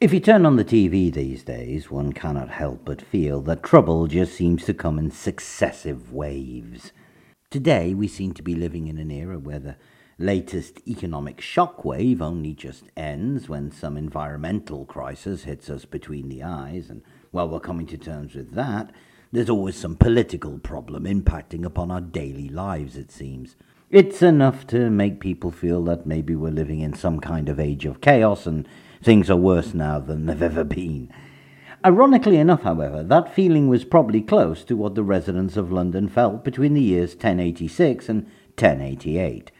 If you turn on the TV these days, one cannot help but feel that trouble just seems to come in successive waves. Today, we seem to be living in an era where the latest economic shockwave only just ends when some environmental crisis hits us between the eyes, and while we're coming to terms with that, there's always some political problem impacting upon our daily lives, it seems. It's enough to make people feel that maybe we're living in some kind of age of chaos and things are worse now than they've ever been. Ironically enough, however, that feeling was probably close to what the residents of London felt between the years 1086 and 1088.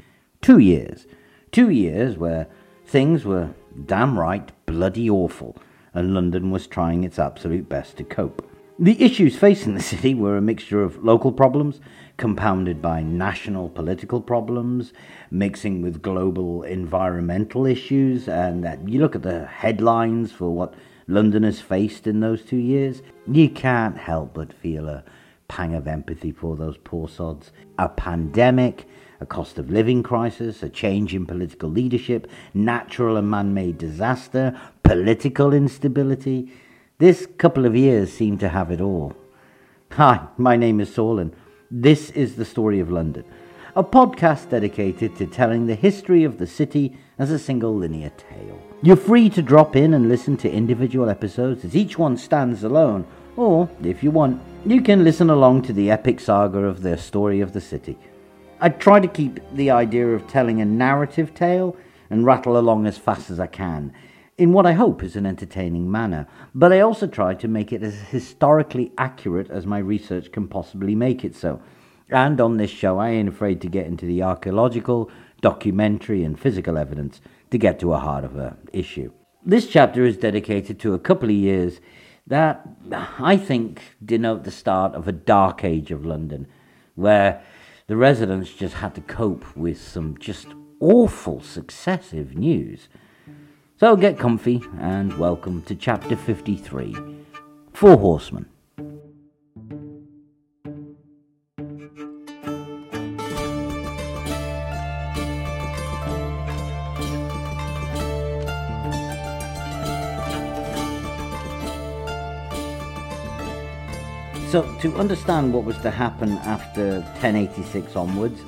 Two years. Two years where things were damn right bloody awful, and London was trying its absolute best to cope. The issues facing the city were a mixture of local problems, compounded by national political problems, mixing with global environmental issues. And uh, you look at the headlines for what London has faced in those two years, you can't help but feel a pang of empathy for those poor sods. A pandemic, a cost of living crisis, a change in political leadership, natural and man made disaster, political instability. This couple of years seem to have it all. Hi, my name is Saul, and this is the Story of London, a podcast dedicated to telling the history of the city as a single linear tale. You're free to drop in and listen to individual episodes as each one stands alone, or, if you want, you can listen along to the epic saga of the story of the city. I try to keep the idea of telling a narrative tale and rattle along as fast as I can in what I hope is an entertaining manner, but I also try to make it as historically accurate as my research can possibly make it so. And on this show, I ain't afraid to get into the archaeological, documentary, and physical evidence to get to a heart of a issue. This chapter is dedicated to a couple of years that I think denote the start of a dark age of London, where the residents just had to cope with some just awful successive news. So get comfy and welcome to chapter 53 Four Horsemen. So, to understand what was to happen after 1086 onwards,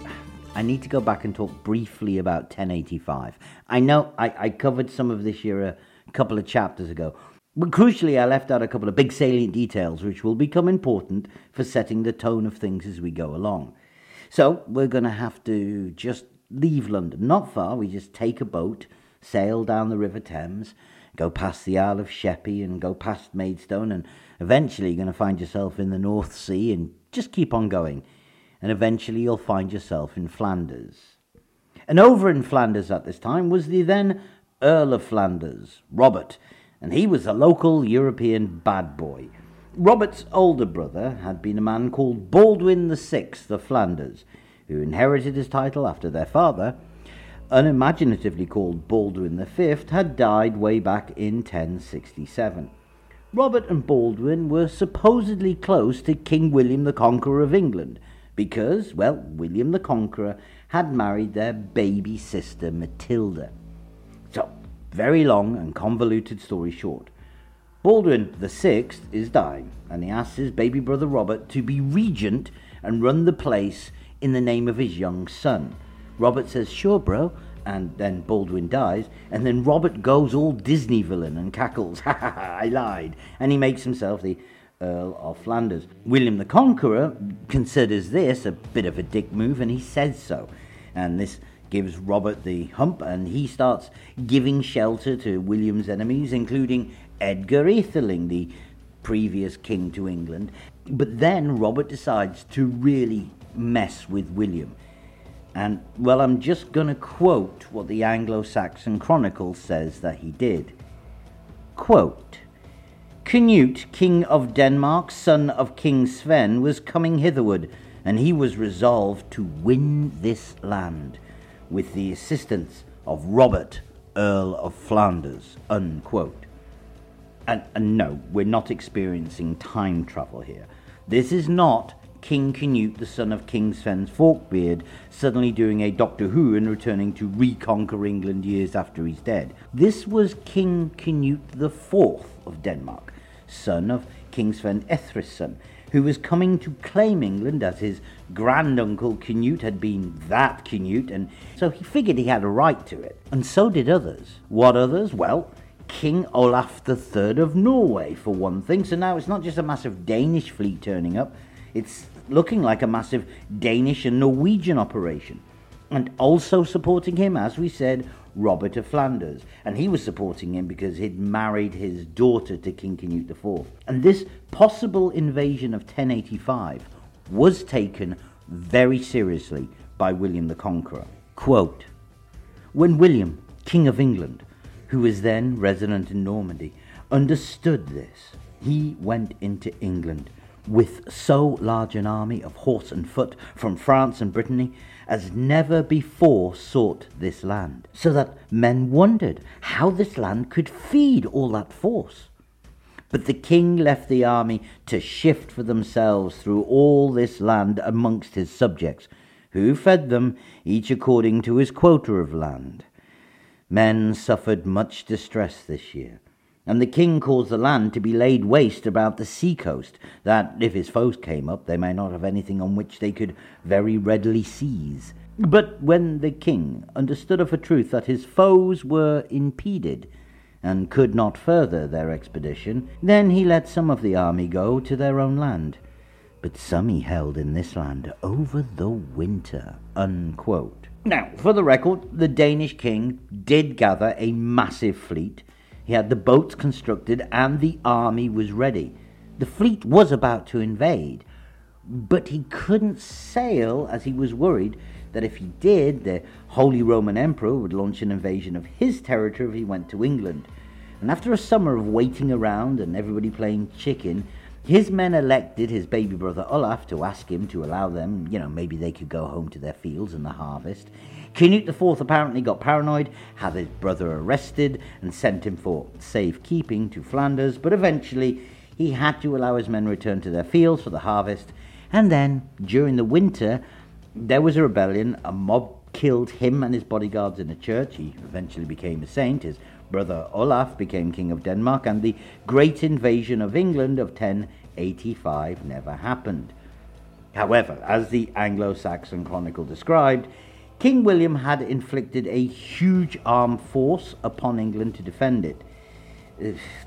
I need to go back and talk briefly about 1085. I know I, I covered some of this year a couple of chapters ago, but crucially, I left out a couple of big salient details which will become important for setting the tone of things as we go along. So, we're going to have to just leave London. Not far, we just take a boat, sail down the River Thames, go past the Isle of Sheppey, and go past Maidstone, and eventually you're going to find yourself in the North Sea and just keep on going and eventually you'll find yourself in Flanders. And over in Flanders at this time was the then Earl of Flanders, Robert, and he was a local European bad boy. Robert's older brother had been a man called Baldwin VI of Flanders, who inherited his title after their father, unimaginatively called Baldwin V, had died way back in 1067. Robert and Baldwin were supposedly close to King William the Conqueror of England, because, well, William the Conqueror had married their baby sister Matilda. So, very long and convoluted story short. Baldwin VI is dying, and he asks his baby brother Robert to be regent and run the place in the name of his young son. Robert says, Sure, bro. And then Baldwin dies, and then Robert goes all Disney villain and cackles, Ha ha ha, I lied. And he makes himself the Earl of Flanders. William the Conqueror considers this a bit of a dick move and he says so. And this gives Robert the hump and he starts giving shelter to William's enemies, including Edgar Atheling, the previous king to England. But then Robert decides to really mess with William. And, well, I'm just going to quote what the Anglo Saxon Chronicle says that he did. Quote, Canute, king of Denmark, son of King Sven, was coming hitherward, and he was resolved to win this land with the assistance of Robert, Earl of Flanders. Unquote. And, and no, we're not experiencing time travel here. This is not King Canute, the son of King Sven Forkbeard, suddenly doing a Doctor Who and returning to reconquer England years after he's dead. This was King Canute the Fourth of Denmark, son of King Sven Estridsson, who was coming to claim England as his granduncle Canute had been that Canute, and so he figured he had a right to it. And so did others. What others? Well, King Olaf III of Norway, for one thing. So now it's not just a massive Danish fleet turning up, it's looking like a massive Danish and Norwegian operation. And also supporting him, as we said, Robert of Flanders. And he was supporting him because he'd married his daughter to King Canute IV. And this possible invasion of 1085 was taken very seriously by William the Conqueror. Quote When William, King of England, who was then resident in Normandy, understood this, he went into England with so large an army of horse and foot from France and Brittany as never before sought this land, so that men wondered how this land could feed all that force. But the king left the army to shift for themselves through all this land amongst his subjects, who fed them, each according to his quota of land. Men suffered much distress this year and the king caused the land to be laid waste about the sea coast, that if his foes came up, they might not have anything on which they could very readily seize. But when the king understood of a truth that his foes were impeded, and could not further their expedition, then he let some of the army go to their own land. But some he held in this land over the winter. Unquote. Now, for the record, the Danish king did gather a massive fleet he had the boats constructed and the army was ready. The fleet was about to invade, but he couldn't sail as he was worried that if he did, the Holy Roman Emperor would launch an invasion of his territory if he went to England. And after a summer of waiting around and everybody playing chicken, his men elected his baby brother Olaf to ask him to allow them, you know, maybe they could go home to their fields and the harvest. Canute IV apparently got paranoid, had his brother arrested, and sent him for safekeeping to Flanders, but eventually he had to allow his men return to their fields for the harvest. And then, during the winter, there was a rebellion. A mob killed him and his bodyguards in a church. He eventually became a saint. His brother Olaf became king of Denmark, and the great invasion of England of 1085 never happened. However, as the Anglo Saxon Chronicle described, King William had inflicted a huge armed force upon England to defend it.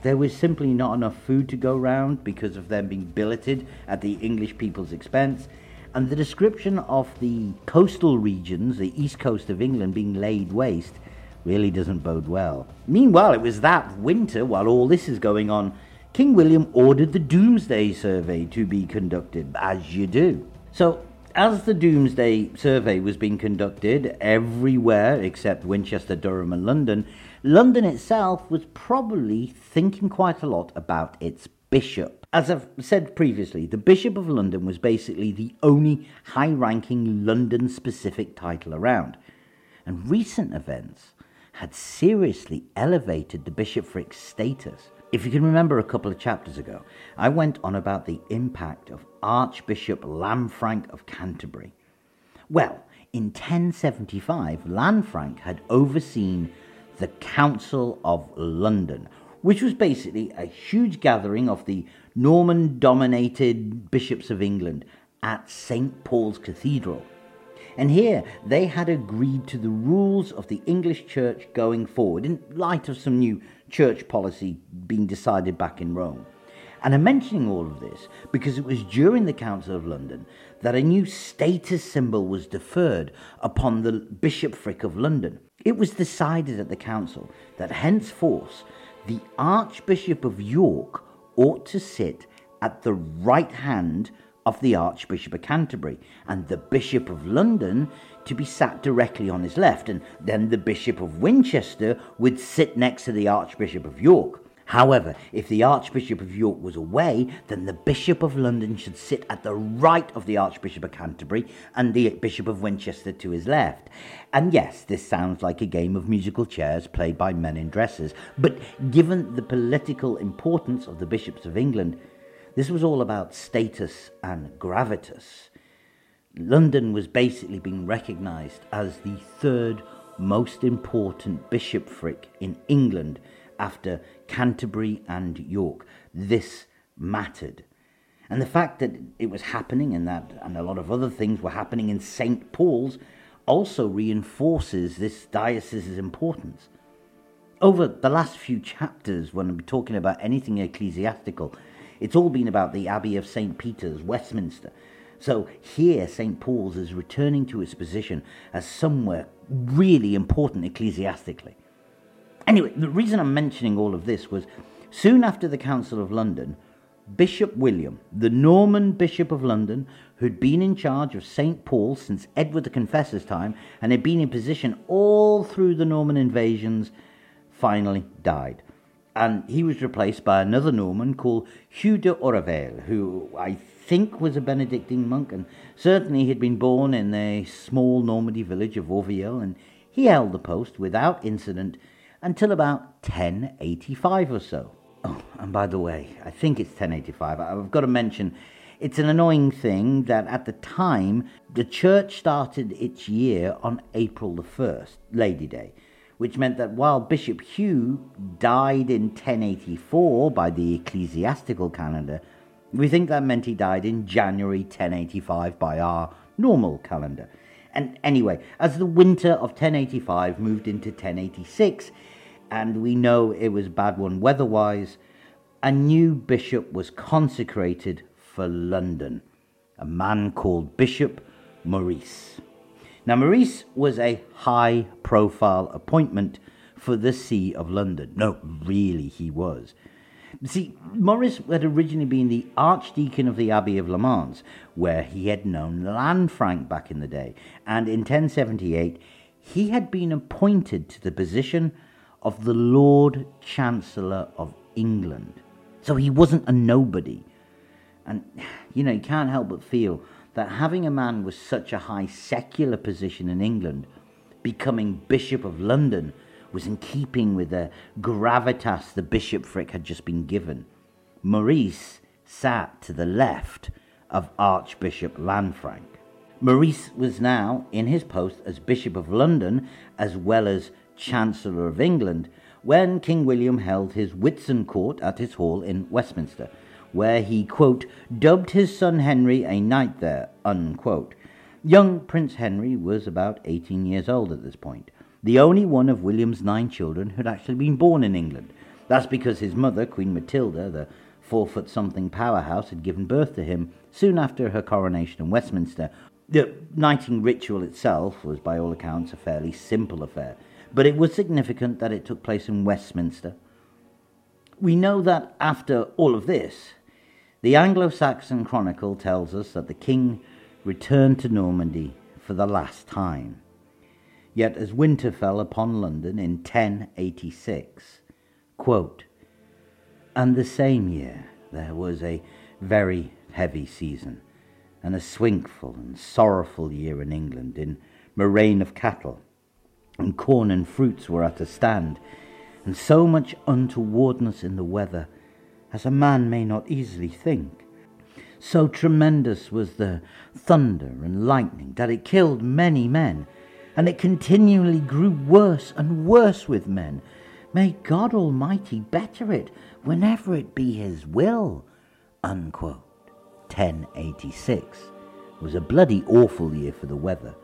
There was simply not enough food to go round because of them being billeted at the English people's expense, and the description of the coastal regions, the east coast of England, being laid waste really doesn't bode well. Meanwhile, it was that winter, while all this is going on, King William ordered the Domesday Survey to be conducted, as you do. So as the Domesday survey was being conducted everywhere except Winchester, Durham, and London, London itself was probably thinking quite a lot about its bishop. As I've said previously, the Bishop of London was basically the only high ranking London specific title around. And recent events had seriously elevated the bishopric's status. If you can remember a couple of chapters ago, I went on about the impact of Archbishop Lanfranc of Canterbury. Well, in 1075, Lanfranc had overseen the Council of London, which was basically a huge gathering of the Norman dominated bishops of England at St. Paul's Cathedral. And here they had agreed to the rules of the English Church going forward in light of some new church policy being decided back in Rome. And I'm mentioning all of this because it was during the Council of London that a new status symbol was deferred upon the bishopric of London. It was decided at the council that henceforth the Archbishop of York ought to sit at the right hand of the Archbishop of Canterbury, and the Bishop of London to be sat directly on his left, and then the Bishop of Winchester would sit next to the Archbishop of York. However, if the Archbishop of York was away, then the Bishop of London should sit at the right of the Archbishop of Canterbury and the Bishop of Winchester to his left. And yes, this sounds like a game of musical chairs played by men in dresses, but given the political importance of the bishops of England, This was all about status and gravitas. London was basically being recognised as the third most important bishopric in England after Canterbury and York. This mattered. And the fact that it was happening and that and a lot of other things were happening in St. Paul's also reinforces this diocese's importance. Over the last few chapters, when I'm talking about anything ecclesiastical, it's all been about the Abbey of St. Peter's, Westminster. So here, St. Paul's is returning to its position as somewhere really important ecclesiastically. Anyway, the reason I'm mentioning all of this was soon after the Council of London, Bishop William, the Norman Bishop of London, who'd been in charge of St. Paul since Edward the Confessor's time and had been in position all through the Norman invasions, finally died. And he was replaced by another Norman called Hugh de Aurevel, who I think was a Benedictine monk, and certainly he had been born in the small Normandy village of Auville, and he held the post without incident until about 1085 or so. Oh, and by the way, I think it's 1085. I've got to mention it's an annoying thing that at the time the church started its year on April the 1st, Lady Day, which meant that while Bishop Hugh died in 1084 by the ecclesiastical calendar, we think that meant he died in January 1085 by our normal calendar. And anyway, as the winter of 1085 moved into 1086, and we know it was bad one weather-wise, a new bishop was consecrated for London, a man called Bishop Maurice. Now, Maurice was a high profile appointment for the See of London. No, really, he was. See, Maurice had originally been the Archdeacon of the Abbey of Le Mans, where he had known Lanfranc back in the day, and in 1078 he had been appointed to the position of the Lord Chancellor of England. So he wasn't a nobody. And, you know, you can't help but feel that having a man with such a high secular position in England becoming Bishop of London was in keeping with the gravitas the bishopric had just been given. Maurice sat to the left of Archbishop Lanfranc. Maurice was now in his post as Bishop of London as well as Chancellor of England, when King William held his Whitsun court at his hall in Westminster, where he, quote, dubbed his son Henry a knight there, unquote. Young Prince Henry was about 18 years old at this point, the only one of William's nine children who had actually been born in England. That's because his mother, Queen Matilda, the four foot something powerhouse, had given birth to him soon after her coronation in Westminster. The knighting ritual itself was, by all accounts, a fairly simple affair but it was significant that it took place in Westminster. We know that after all of this, the Anglo Saxon Chronicle tells us that the king returned to Normandy for the last time. Yet, as winter fell upon London in 1086, quote, and the same year there was a very heavy season, and a swinkful and sorrowful year in England, in murrain of cattle, and corn and fruits were at a stand, and so much untowardness in the weather as a man may not easily think. So tremendous was the thunder and lightning that it killed many men, and it continually grew worse and worse with men. May God Almighty better it whenever it be His will. Unquote. 1086 was a bloody awful year for the weather.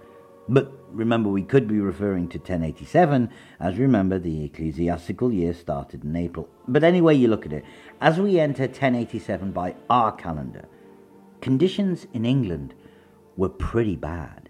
But remember, we could be referring to 1087, as remember, the ecclesiastical year started in April. But anyway, you look at it, as we enter 1087 by our calendar, conditions in England were pretty bad.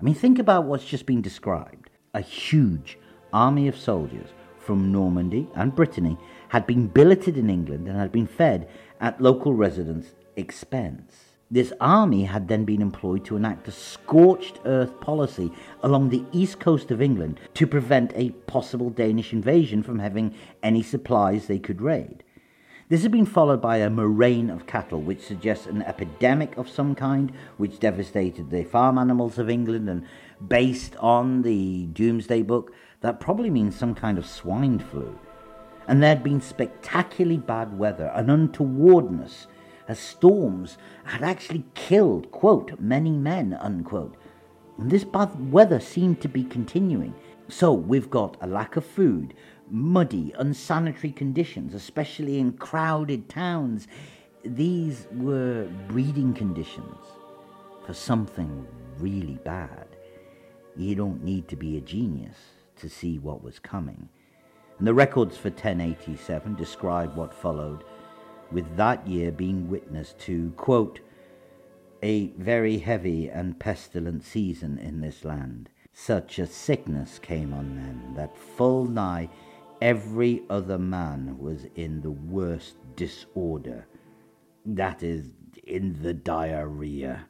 I mean, think about what's just been described. A huge army of soldiers from Normandy and Brittany had been billeted in England and had been fed at local residents' expense. This army had then been employed to enact a scorched earth policy along the east coast of England to prevent a possible Danish invasion from having any supplies they could raid. This had been followed by a murrain of cattle, which suggests an epidemic of some kind which devastated the farm animals of England, and based on the Domesday Book, that probably means some kind of swine flu. And there had been spectacularly bad weather, an untowardness as storms had actually killed, quote, many men, unquote. And this bad weather seemed to be continuing. So we've got a lack of food, muddy, unsanitary conditions, especially in crowded towns. These were breeding conditions for something really bad. You don't need to be a genius to see what was coming. And the records for 1087 describe what followed, with that year being witness to, quote, a very heavy and pestilent season in this land. Such a sickness came on them that full nigh every other man was in the worst disorder. That is, in the diarrhea.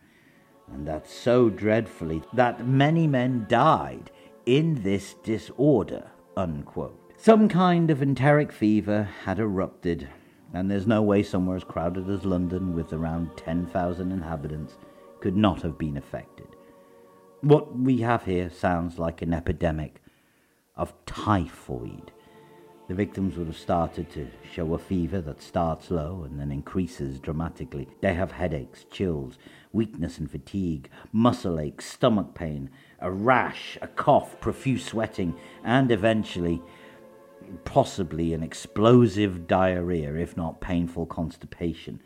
And that so dreadfully that many men died in this disorder. Unquote. Some kind of enteric fever had erupted, and there's no way somewhere as crowded as London, with around 10,000 inhabitants, could not have been affected. What we have here sounds like an epidemic of typhoid. The victims would have started to show a fever that starts low and then increases dramatically. They have headaches, chills, weakness and fatigue, muscle aches, stomach pain, a rash, a cough, profuse sweating, and eventually possibly an explosive diarrhea, if not painful constipation.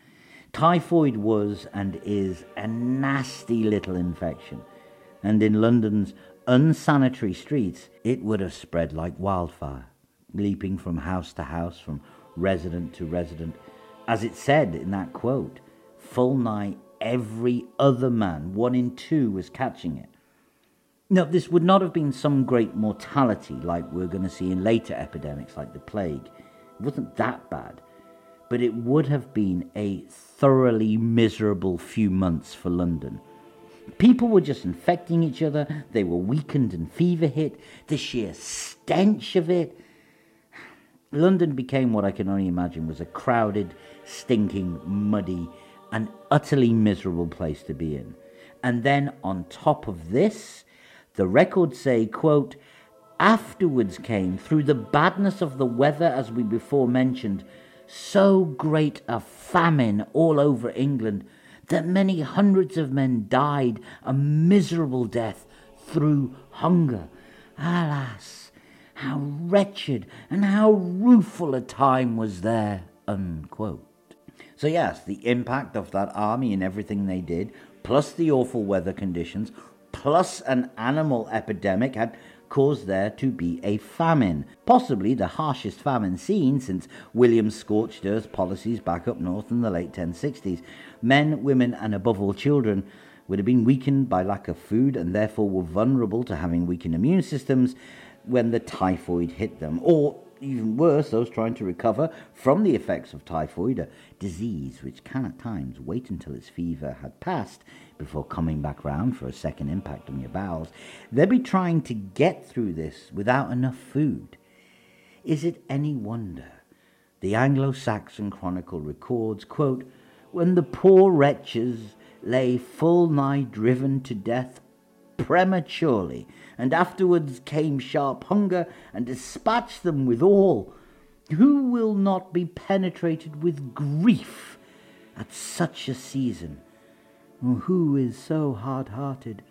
Typhoid was and is a nasty little infection, and in London's unsanitary streets, it would have spread like wildfire, leaping from house to house, from resident to resident. As it said in that quote, full nigh every other man, one in two, was catching it. Now, this would not have been some great mortality like we're going to see in later epidemics like the plague. It wasn't that bad. But it would have been a thoroughly miserable few months for London. People were just infecting each other, they were weakened and fever hit, the sheer stench of it. London became what I can only imagine was a crowded, stinking, muddy, and utterly miserable place to be in. And then on top of this, the records say, quote, afterwards came, through the badness of the weather, as we before mentioned, so great a famine all over England that many hundreds of men died a miserable death through hunger. Alas, how wretched and how rueful a time was there. Unquote. So, yes, the impact of that army and everything they did, plus the awful weather conditions, plus an animal epidemic had caused there to be a famine, possibly the harshest famine seen since William's scorched earth policies back up north in the late 1060s. Men, women, and above all children would have been weakened by lack of food and therefore were vulnerable to having weakened immune systems when the typhoid hit them, or even worse, those trying to recover from the effects of typhoid, a disease which can at times wait until its fever had passed before coming back round for a second impact on your bowels, they'll be trying to get through this without enough food. Is it any wonder? The Anglo Saxon Chronicle records, quote, when the poor wretches lay full nigh driven to death prematurely, and afterwards came sharp hunger and dispatched them withal, who will not be penetrated with grief at such a season? who is so hard hearted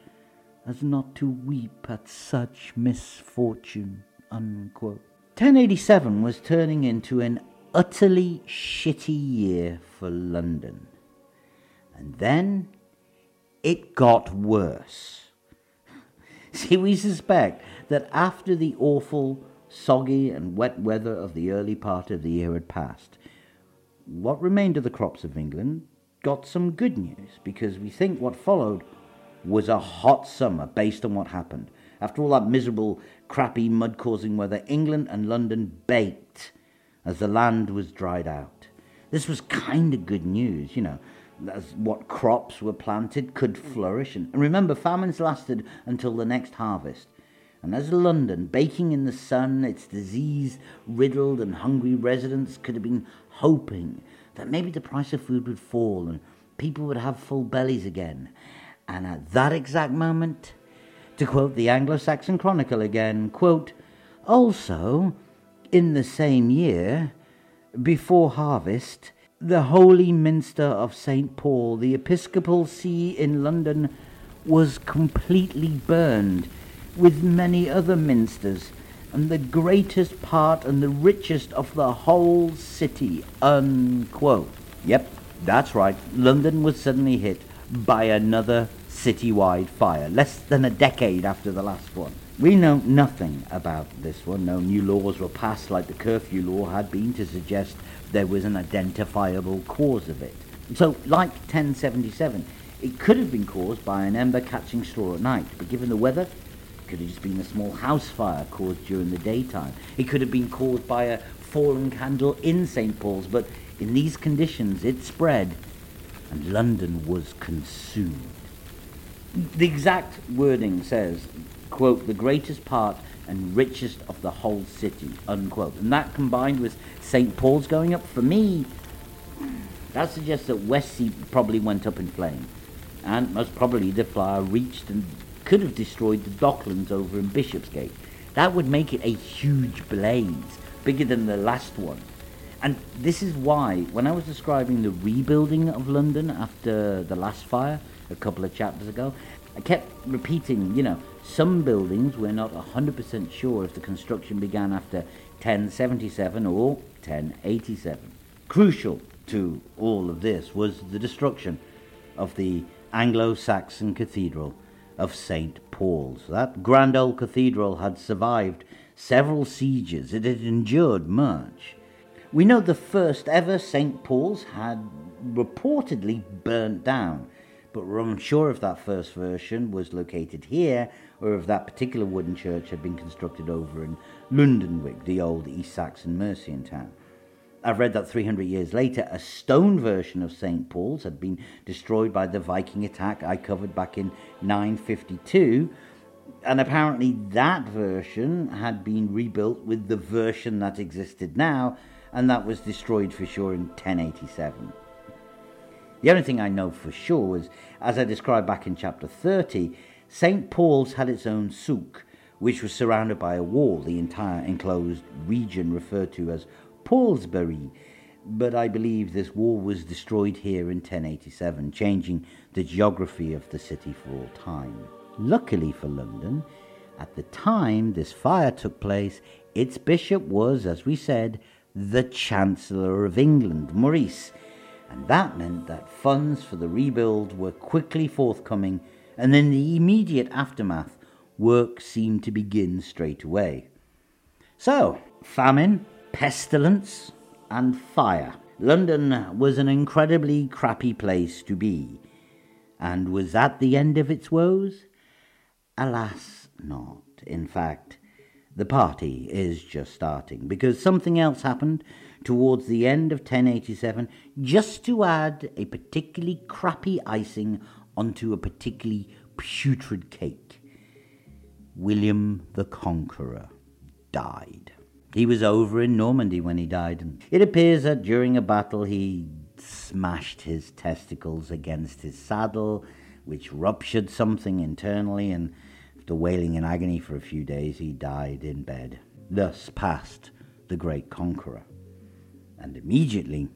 as not to weep at such misfortune? Unquote. 1087 was turning into an utterly shitty year for London. And then it got worse. See, we suspect that after the awful, soggy, and wet weather of the early part of the year had passed, what remained of the crops of England got some good news because we think what followed was a hot summer based on what happened. After all that miserable, crappy, mud causing weather, England and London baked as the land was dried out. This was kind of good news, you know, as what crops were planted could flourish. And remember, famines lasted until the next harvest. And as London, baking in the sun, its disease riddled and hungry residents could have been hoping that maybe the price of food would fall and people would have full bellies again. And at that exact moment, to quote the Anglo Saxon Chronicle again, quote, also, in the same year, before harvest, the Holy Minster of St. Paul, the Episcopal See in London, was completely burned, with many other minsters, and the greatest part and the richest of the whole city. Unquote. Yep, that's right. London was suddenly hit by another citywide fire, less than a decade after the last one. We know nothing about this one. No new laws were passed like the curfew law had been to suggest there was an identifiable cause of it. So, like 1077, it could have been caused by an ember catching straw at night, but given the weather, it could have just been a small house fire caused during the daytime. It could have been caused by a fallen candle in St. Paul's, but in these conditions it spread and London was consumed. The exact wording says, quote, the greatest part and richest of the whole city, unquote. And that combined with St. Paul's going up, for me, that suggests that Westsea probably went up in flames and most probably the fire reached and could have destroyed the docklands over in Bishopsgate. That would make it a huge blaze, bigger than the last one. And this is why, when I was describing the rebuilding of London after the last fire a couple of chapters ago, I kept repeating, you know, some buildings we're not 100% sure if the construction began after 1077 or 1087. Crucial to all of this was the destruction of the Anglo Saxon Cathedral of St. Paul's. That grand old cathedral had survived several sieges, it had endured much. We know the first ever St. Paul's had reportedly burnt down, but we're unsure if that first version was located here or if that particular wooden church had been constructed over in Lundenwic, the old East Saxon Mercian town. I've read that 300 years later, a stone version of St. Paul's had been destroyed by the Viking attack I covered back in 952. And apparently, that version had been rebuilt with the version that existed now, and that was destroyed for sure in 1087. The only thing I know for sure was, as I described back in chapter 30, St. Paul's had its own soke, which was surrounded by a wall, the entire enclosed region referred to as Paulsbury, but I believe this wall was destroyed here in 1087, changing the geography of the city for all time. Luckily for London, at the time this fire took place, its bishop was, as we said, the Chancellor of England, Maurice, and that meant that funds for the rebuild were quickly forthcoming, and in the immediate aftermath, work seemed to begin straight away. So, famine, pestilence, and fire. London was an incredibly crappy place to be. And was that the end of its woes? Alas, not. In fact, the party is just starting because something else happened towards the end of 1087 just to add a particularly crappy icing onto a particularly putrid cake. William the Conqueror died. He was over in Normandy when he died. And it appears that during a battle he smashed his testicles against his saddle, which ruptured something internally, and after wailing in agony for a few days, he died in bed. Thus passed the great conqueror. And immediately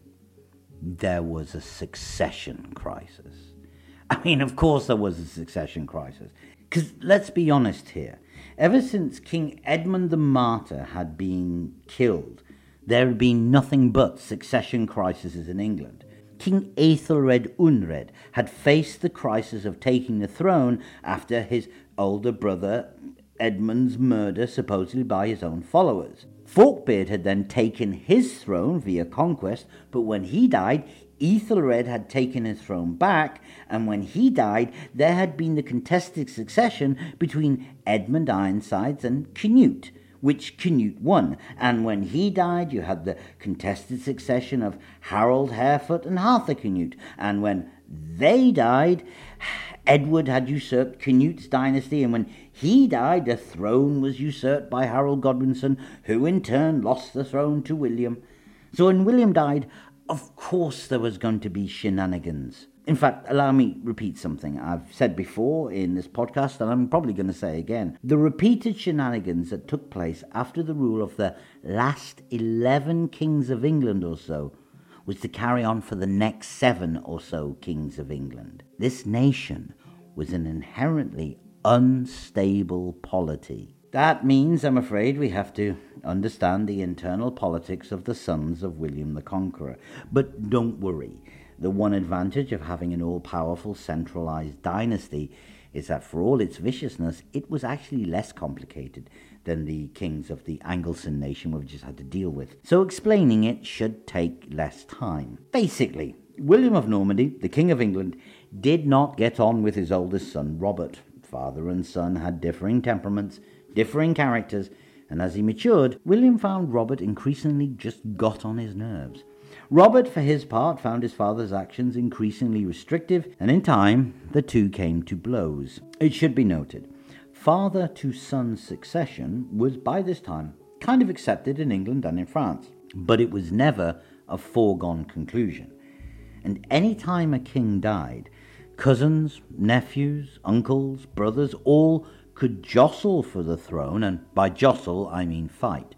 there was a succession crisis. I mean, of course, there was a succession crisis. Because let's be honest here Ever since King Edmund the Martyr had been killed, there had been nothing but succession crises in England. King Aethelred Unred had faced the crisis of taking the throne after his older brother Edmund's murder, supposedly by his own followers. Forkbeard had then taken his throne via conquest, but when he died, Ethelred had taken his throne back, and when he died, there had been the contested succession between Edmund Ironsides and Canute, which Canute won. And when he died, you had the contested succession of Harold Harefoot and Harthacnut. And when they died, Edward had usurped Canute's dynasty, and when he died, the throne was usurped by Harold Godwinson, who in turn lost the throne to William. So when William died, of course, there was going to be shenanigans. In fact, allow me repeat something I've said before in this podcast, and I'm probably going to say again. The repeated shenanigans that took place after the rule of the last 11 kings of England or so was to carry on for the next seven or so kings of England. This nation was an inherently unstable polity. That means, I'm afraid, we have to understand the internal politics of the sons of William the Conqueror. But don't worry, the one advantage of having an all powerful centralized dynasty is that for all its viciousness, it was actually less complicated than the kings of the Angleson nation we've just had to deal with. So explaining it should take less time. Basically, William of Normandy, the King of England, did not get on with his oldest son, Robert. Father and son had differing temperaments, differing characters, and as he matured, William found Robert increasingly just got on his nerves. Robert, for his part, found his father's actions increasingly restrictive, and in time the two came to blows. It should be noted, father to son succession was by this time kind of accepted in England and in France, but it was never a foregone conclusion. And any time a king died, cousins, nephews, uncles, brothers, all could jostle for the throne, and by jostle I mean fight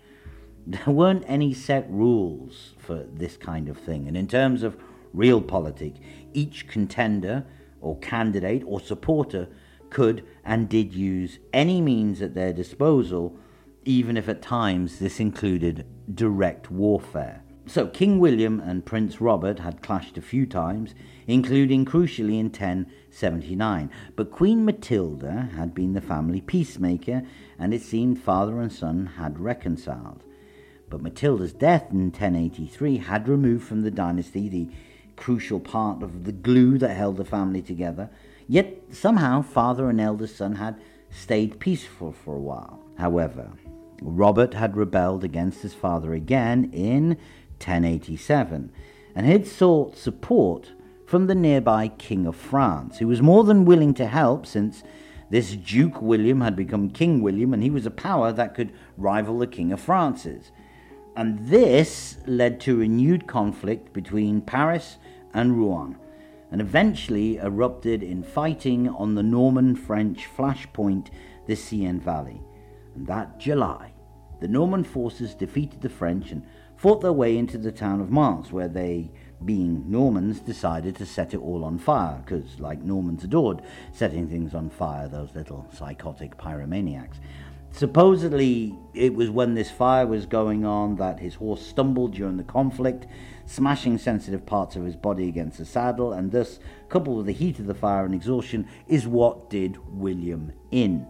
there weren't any set rules for this kind of thing. And in terms of real politics, each contender or candidate or supporter could and did use any means at their disposal, even if at times this included direct warfare. So King William and Prince Robert had clashed a few times, including crucially in 1079. But Queen Matilda had been the family peacemaker, and it seemed father and son had reconciled. But Matilda's death in 1083 had removed from the dynasty the crucial part of the glue that held the family together. Yet somehow father and eldest son had stayed peaceful for a while. However, Robert had rebelled against his father again in 1087 and had sought support from the nearby King of France, who was more than willing to help since this Duke William had become King William and he was a power that could rival the King of France's. And this led to renewed conflict between Paris and Rouen, and eventually erupted in fighting on the Norman French flashpoint, the Seine Valley. And that July, the Norman forces defeated the French and fought their way into the town of Mantes, where they, being Normans, decided to set it all on fire, because, like Normans adored setting things on fire, those little psychotic pyromaniacs. Supposedly, it was when this fire was going on that his horse stumbled during the conflict, smashing sensitive parts of his body against the saddle, and thus, coupled with the heat of the fire and exhaustion, is what did William in.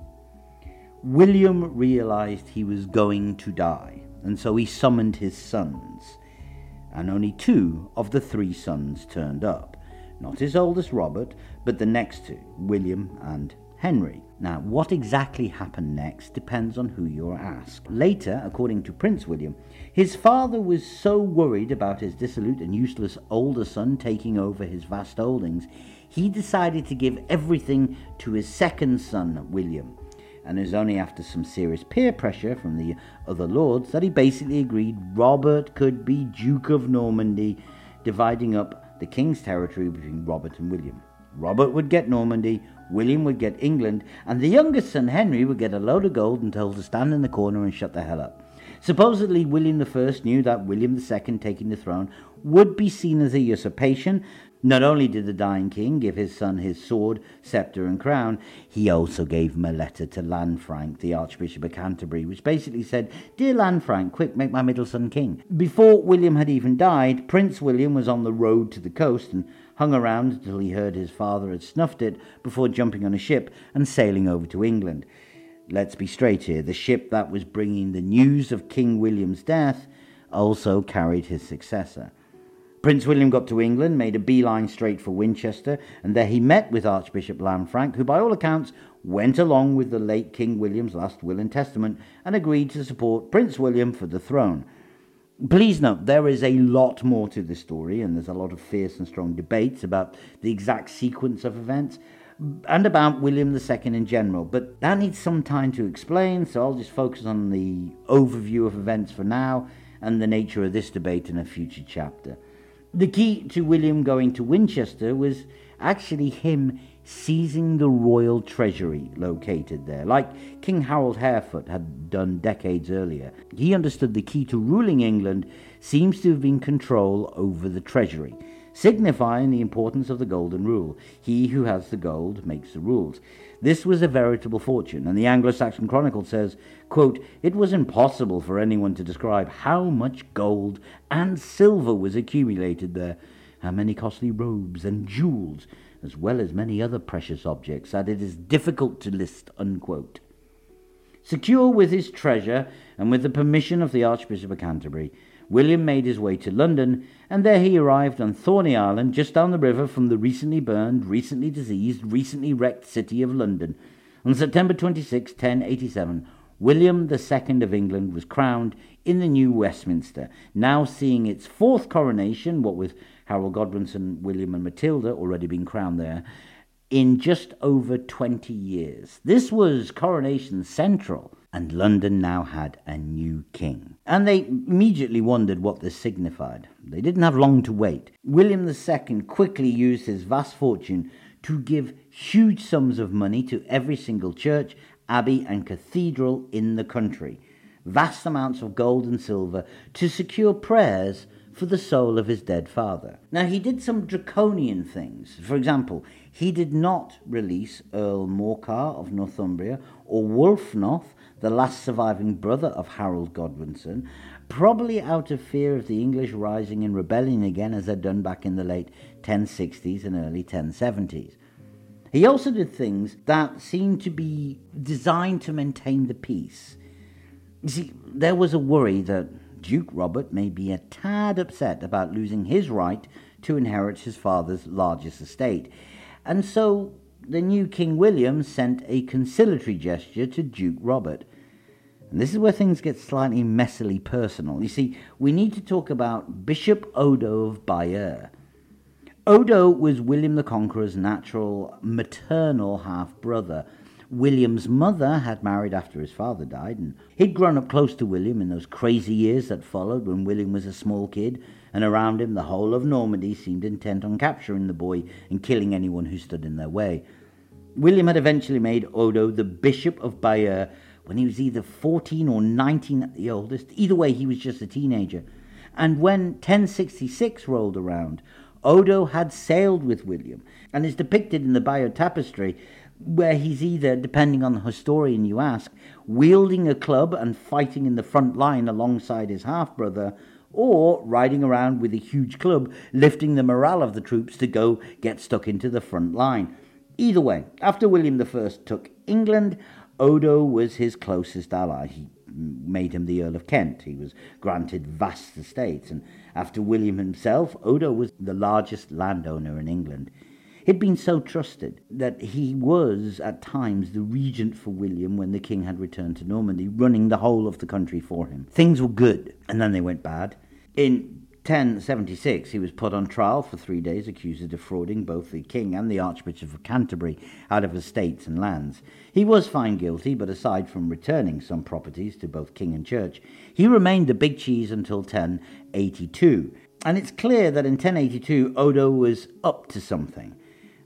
William realized he was going to die, and so he summoned his sons. And only two of the three sons turned up. Not his oldest Robert, but the next two, William and Henry. Now, what exactly happened next depends on who you're asked. Later, according to Prince William, his father was so worried about his dissolute and useless older son taking over his vast holdings, he decided to give everything to his second son, William. And it was only after some serious peer pressure from the other lords that he basically agreed Robert could be Duke of Normandy, dividing up the king's territory between Robert and William. Robert would get Normandy, William would get England, and the youngest son Henry would get a load of gold and told to stand in the corner and shut the hell up. Supposedly, William I knew that William II taking the throne would be seen as a usurpation. Not only did the dying king give his son his sword, sceptre, and crown, he also gave him a letter to Lanfranc, the Archbishop of Canterbury, which basically said, Dear Lanfranc, quick, make my middle son king. Before William had even died, Prince William was on the road to the coast and hung around until he heard his father had snuffed it before jumping on a ship and sailing over to England. Let's be straight here the ship that was bringing the news of King William's death also carried his successor. Prince William got to England, made a beeline straight for Winchester, and there he met with Archbishop Lanfranc, who, by all accounts, went along with the late King William's last will and testament and agreed to support Prince William for the throne. Please note, there is a lot more to this story, and there's a lot of fierce and strong debates about the exact sequence of events and about William II in general, but that needs some time to explain, so I'll just focus on the overview of events for now and the nature of this debate in a future chapter. The key to William going to Winchester was actually him seizing the royal treasury located there, like King Harold Harefoot had done decades earlier. He understood the key to ruling England seems to have been control over the treasury, signifying the importance of the golden rule. He who has the gold makes the rules. This was a veritable fortune, and the Anglo-Saxon Chronicle says, quote, It was impossible for anyone to describe how much gold and silver was accumulated there, how many costly robes and jewels, as well as many other precious objects, that it is difficult to list, unquote. Secure with his treasure, and with the permission of the Archbishop of Canterbury, William made his way to London, and there he arrived on Thorney Island, just down the river from the recently burned, recently diseased, recently wrecked city of London. On September 26, 1087, William II of England was crowned in the new Westminster, now seeing its fourth coronation, what with Harold Godwinson, William, and Matilda already being crowned there, in just over 20 years. This was Coronation Central and London now had a new king. And they immediately wondered what this signified. They didn't have long to wait. William II quickly used his vast fortune to give huge sums of money to every single church, abbey, and cathedral in the country. Vast amounts of gold and silver to secure prayers for the soul of his dead father. Now, he did some draconian things. For example, he did not release Earl Morcar of Northumbria or Wulfnoth the last surviving brother of Harold Godwinson, probably out of fear of the English rising in rebellion again as they'd done back in the late 1060s and early 1070s. He also did things that seemed to be designed to maintain the peace. You see, there was a worry that Duke Robert may be a tad upset about losing his right to inherit his father's largest estate, and so the new King William sent a conciliatory gesture to Duke Robert. And this is where things get slightly messily personal. You see, we need to talk about Bishop Odo of Bayeux. Odo was William the Conqueror's natural maternal half brother. William's mother had married after his father died, and he'd grown up close to William in those crazy years that followed when William was a small kid, and around him the whole of Normandy seemed intent on capturing the boy and killing anyone who stood in their way. William had eventually made Odo the Bishop of Bayeux when he was either 14 or 19 at the oldest. Either way, he was just a teenager. And when 1066 rolled around, Odo had sailed with William and is depicted in the Bayeux tapestry, where he's either, depending on the historian you ask, wielding a club and fighting in the front line alongside his half brother, or riding around with a huge club, lifting the morale of the troops to go get stuck into the front line. Either way, after William I took England, Odo was his closest ally. He made him the Earl of Kent. He was granted vast estates, and after William himself, Odo was the largest landowner in England. He'd been so trusted that he was, at times, the regent for William when the king had returned to Normandy, running the whole of the country for him. Things were good, and then they went bad. In 1076, he was put on trial for three days, accused of defrauding both the king and the Archbishop of Canterbury out of estates and lands. He was found guilty, but aside from returning some properties to both king and church, he remained the big cheese until 1082. And it's clear that in 1082, Odo was up to something.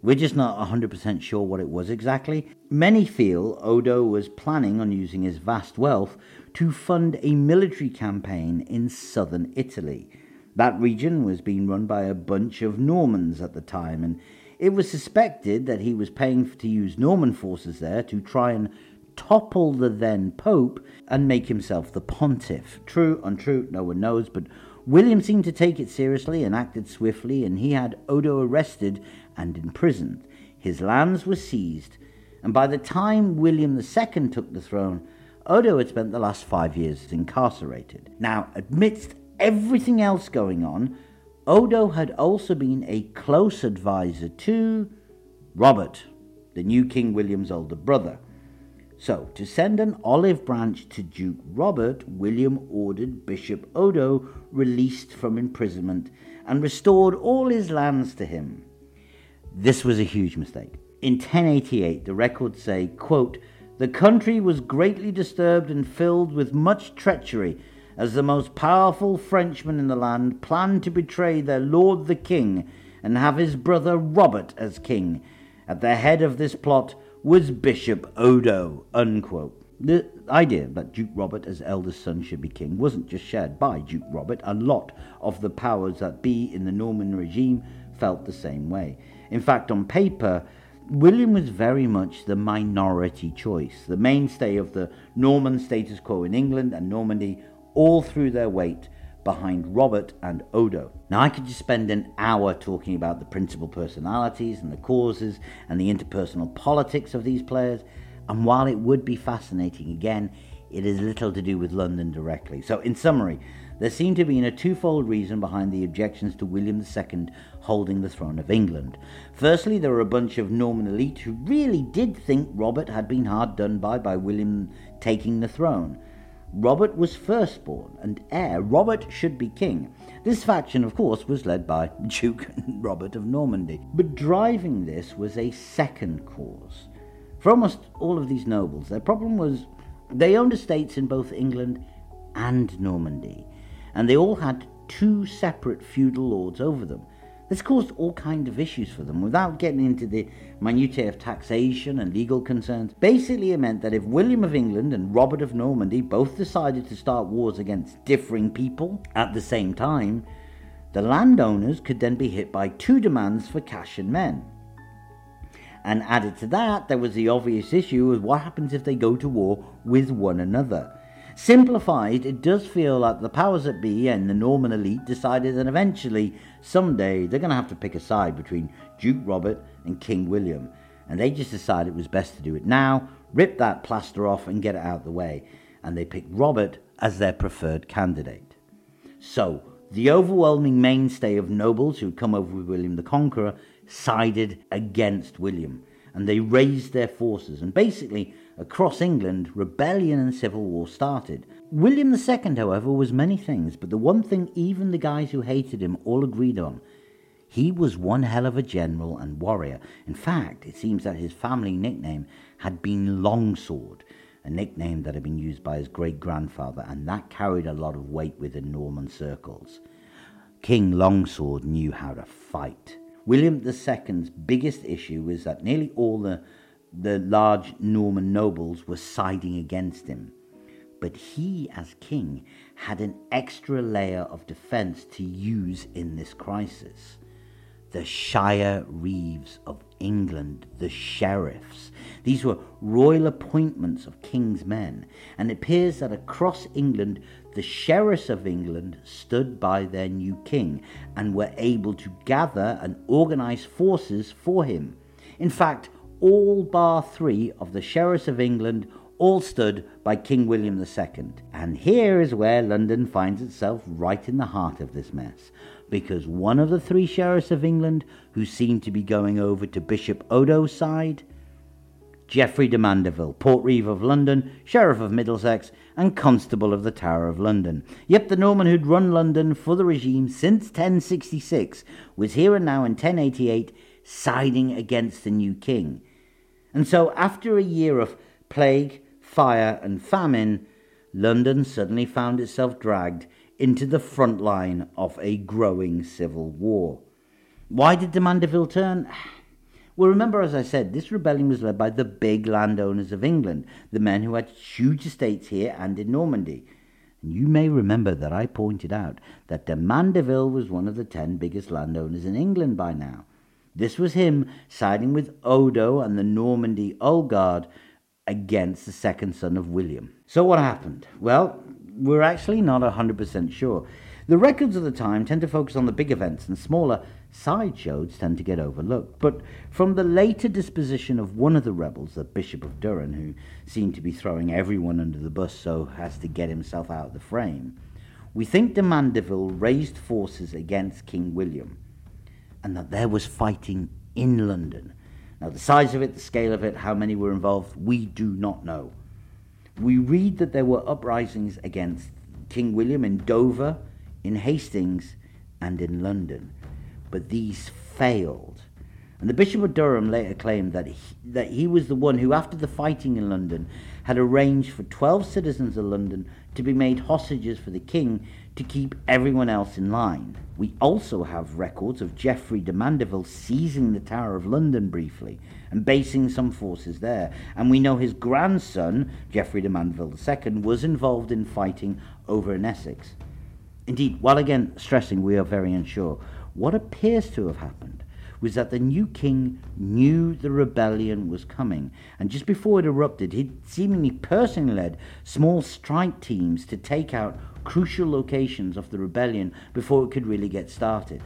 We're just not 100% sure what it was exactly. Many feel Odo was planning on using his vast wealth to fund a military campaign in southern Italy. That region was being run by a bunch of Normans at the time, and it was suspected that he was paying to use Norman forces there to try and topple the then Pope and make himself the pontiff. True, untrue, no one knows, but William seemed to take it seriously and acted swiftly, and he had Odo arrested and imprisoned. His lands were seized, and by the time William II took the throne, Odo had spent the last five years incarcerated. Now, amidst everything else going on, Odo had also been a close advisor to Robert, the new King William's older brother. So, to send an olive branch to Duke Robert, William ordered Bishop Odo released from imprisonment and restored all his lands to him. This was a huge mistake. In 1088, the records say, quote, The country was greatly disturbed and filled with much treachery as the most powerful Frenchmen in the land planned to betray their lord the king and have his brother Robert as king, At the head of this plot was Bishop Odo. Unquote. The idea that Duke Robert, as eldest son, should be king wasn't just shared by Duke Robert. A lot of the powers that be in the Norman regime felt the same way. In fact, on paper, William was very much the minority choice, the mainstay of the Norman status quo in England and Normandy, all threw their weight behind Robert and Odo. Now, I could just spend an hour talking about the principal personalities and the causes and the interpersonal politics of these players, and while it would be fascinating, again, it is little to do with London directly. So, in summary, there seemed to be a twofold reason behind the objections to William II holding the throne of England. Firstly, there were a bunch of Norman elite who really did think Robert had been hard done by by William taking the throne. Robert was firstborn and heir. Robert should be king. This faction, of course, was led by Duke Robert of Normandy. But driving this was a second cause. For almost all of these nobles, their problem was they owned estates in both England and Normandy, and they all had two separate feudal lords over them. This caused all kinds of issues for them without getting into the minutiae of taxation and legal concerns. Basically, it meant that if William of England and Robert of Normandy both decided to start wars against differing people at the same time, the landowners could then be hit by two demands for cash and men. And added to that, there was the obvious issue of what happens if they go to war with one another. Simplified, it does feel like the powers that be and the Norman elite decided that eventually, someday, they're going to have to pick a side between Duke Robert and King William. And they just decided it was best to do it now, rip that plaster off and get it out of the way. And they picked Robert as their preferred candidate. So, the overwhelming mainstay of nobles who had come over with William the Conqueror sided against William, and they raised their forces. And basically, across England, rebellion and civil war started. William II, however, was many things, but the one thing even the guys who hated him all agreed on he was one hell of a general and warrior. In fact, it seems that his family nickname had been Longsword, a nickname that had been used by his great grandfather, and that carried a lot of weight within Norman circles. King Longsword knew how to fight. William II's biggest issue was that nearly all the, the large Norman nobles were siding against him. But he, as king, had an extra layer of defense to use in this crisis. The Shire Reeves of England, the sheriffs. These were royal appointments of king's men, and it appears that across England the sheriffs of England stood by their new king and were able to gather and organize forces for him. In fact, all bar three of the sheriffs of England all stood by King William II. And here is where London finds itself right in the heart of this mess, because one of the three sheriffs of England who seemed to be going over to Bishop Odo's side Geoffrey de Mandeville, Portreeve of London, Sheriff of Middlesex, and Constable of the Tower of London. Yep, the Norman who'd run London for the regime since 1066 was here and now in 1088 siding against the new king. And so, after a year of plague, fire, and famine, London suddenly found itself dragged into the front line of a growing civil war. Why did de Mandeville turn? Well, remember, as I said, this rebellion was led by the big landowners of England, the men who had huge estates here and in Normandy. And you may remember that I pointed out that de Mandeville was one of the ten biggest landowners in England by now. This was him siding with Odo and the Normandy Guard against the second son of William. So what happened? Well, we're actually not 100% sure. The records of the time tend to focus on the big events, and smaller sideshows tend to get overlooked. But from the later disposition of one of the rebels, the Bishop of Durham, who seemed to be throwing everyone under the bus so as to get himself out of the frame, we think de Mandeville raised forces against King William, and that there was fighting in London. Now, the size of it, the scale of it, how many were involved, we do not know. We read that there were uprisings against King William in Dover, in Hastings, and in London. But these failed. And the Bishop of Durham later claimed that he, that he was the one who, after the fighting in London, had arranged for 12 citizens of London to be made hostages for the king to keep everyone else in line. We also have records of Geoffrey de Mandeville seizing the Tower of London briefly and basing some forces there. And we know his grandson, Geoffrey de Mandeville II, was involved in fighting over in Essex. Indeed, while again stressing we are very unsure, what appears to have happened was that the new king knew the rebellion was coming, and just before it erupted, he'd seemingly personally led small strike teams to take out crucial locations of the rebellion before it could really get started.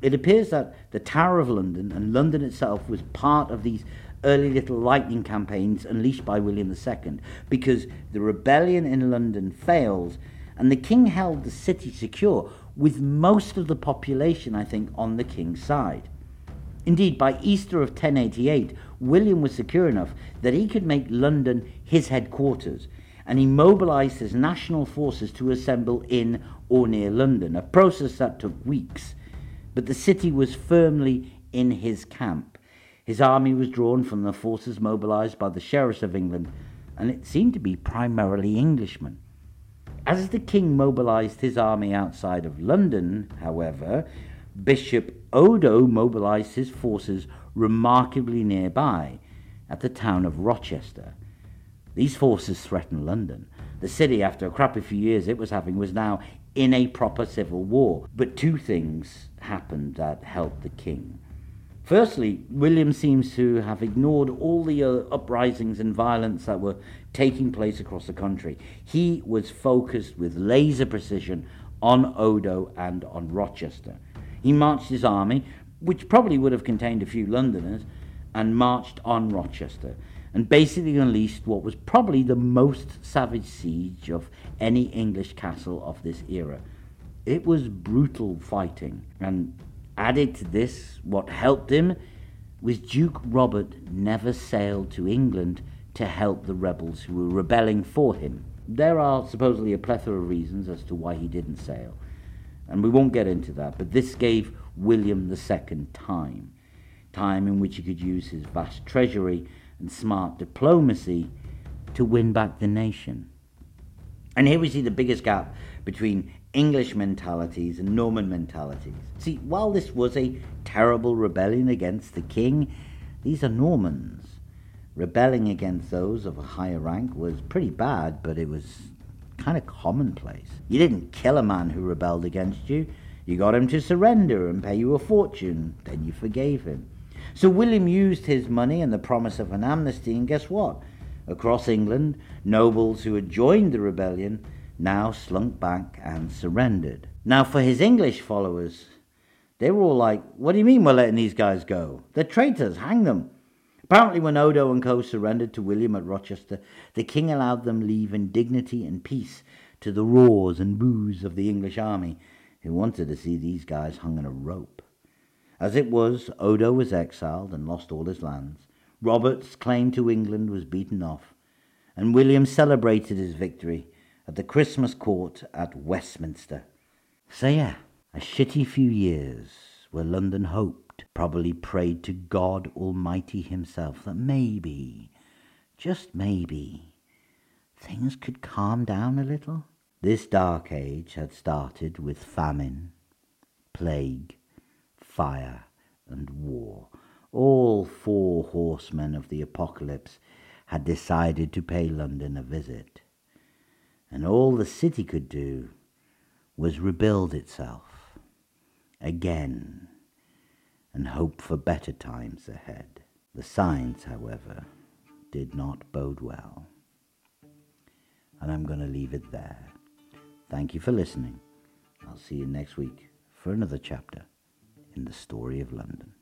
It appears that the Tower of London and London itself was part of these early little lightning campaigns unleashed by William II because the rebellion in London fails and the king held the city secure with most of the population, I think, on the king's side. Indeed, by Easter of 1088, William was secure enough that he could make London his headquarters, and he mobilized his national forces to assemble in or near London, a process that took weeks. But the city was firmly in his camp. His army was drawn from the forces mobilized by the sheriffs of England, and it seemed to be primarily Englishmen. As the king mobilized his army outside of London, however, Bishop Odo mobilized his forces remarkably nearby at the town of Rochester. These forces threatened London. The city, after a crappy few years it was having, was now in a proper civil war. But two things happened that helped the king. Firstly, William seems to have ignored all the uh, uprisings and violence that were taking place across the country. He was focused with laser precision on Odo and on Rochester. He marched his army, which probably would have contained a few Londoners, and marched on Rochester, and basically unleashed what was probably the most savage siege of any English castle of this era. It was brutal fighting, and added to this, what helped him was Duke Robert never sailed to England to help the rebels who were rebelling for him. There are supposedly a plethora of reasons as to why he didn't sail and we won't get into that, but this gave William II time, time in which he could use his vast treasury and smart diplomacy to win back the nation. And here we see the biggest gap between English mentalities and Norman mentalities. See, while this was a terrible rebellion against the king, these are Normans. Rebelling against those of a higher rank was pretty bad, but it was kind of commonplace. You didn't kill a man who rebelled against you. You got him to surrender and pay you a fortune. Then you forgave him. So William used his money and the promise of an amnesty, and guess what? Across England, nobles who had joined the rebellion now slunk back and surrendered. Now, for his English followers, they were all like, What do you mean we're letting these guys go? They're traitors, hang them. Apparently, when Odo and co surrendered to William at Rochester, the king allowed them leave in dignity and peace to the roars and boos of the English army, who wanted to see these guys hung on a rope. As it was, Odo was exiled and lost all his lands. Robert's claim to England was beaten off, and William celebrated his victory at the Christmas court at Westminster. So, yeah, a shitty few years where London hoped probably prayed to God Almighty Himself that maybe, just maybe, things could calm down a little. This dark age had started with famine, plague, fire, and war. All four horsemen of the apocalypse had decided to pay London a visit, and all the city could do was rebuild itself again and hope for better times ahead. The signs, however, did not bode well. And I'm going to leave it there. Thank you for listening. I'll see you next week for another chapter in the story of London.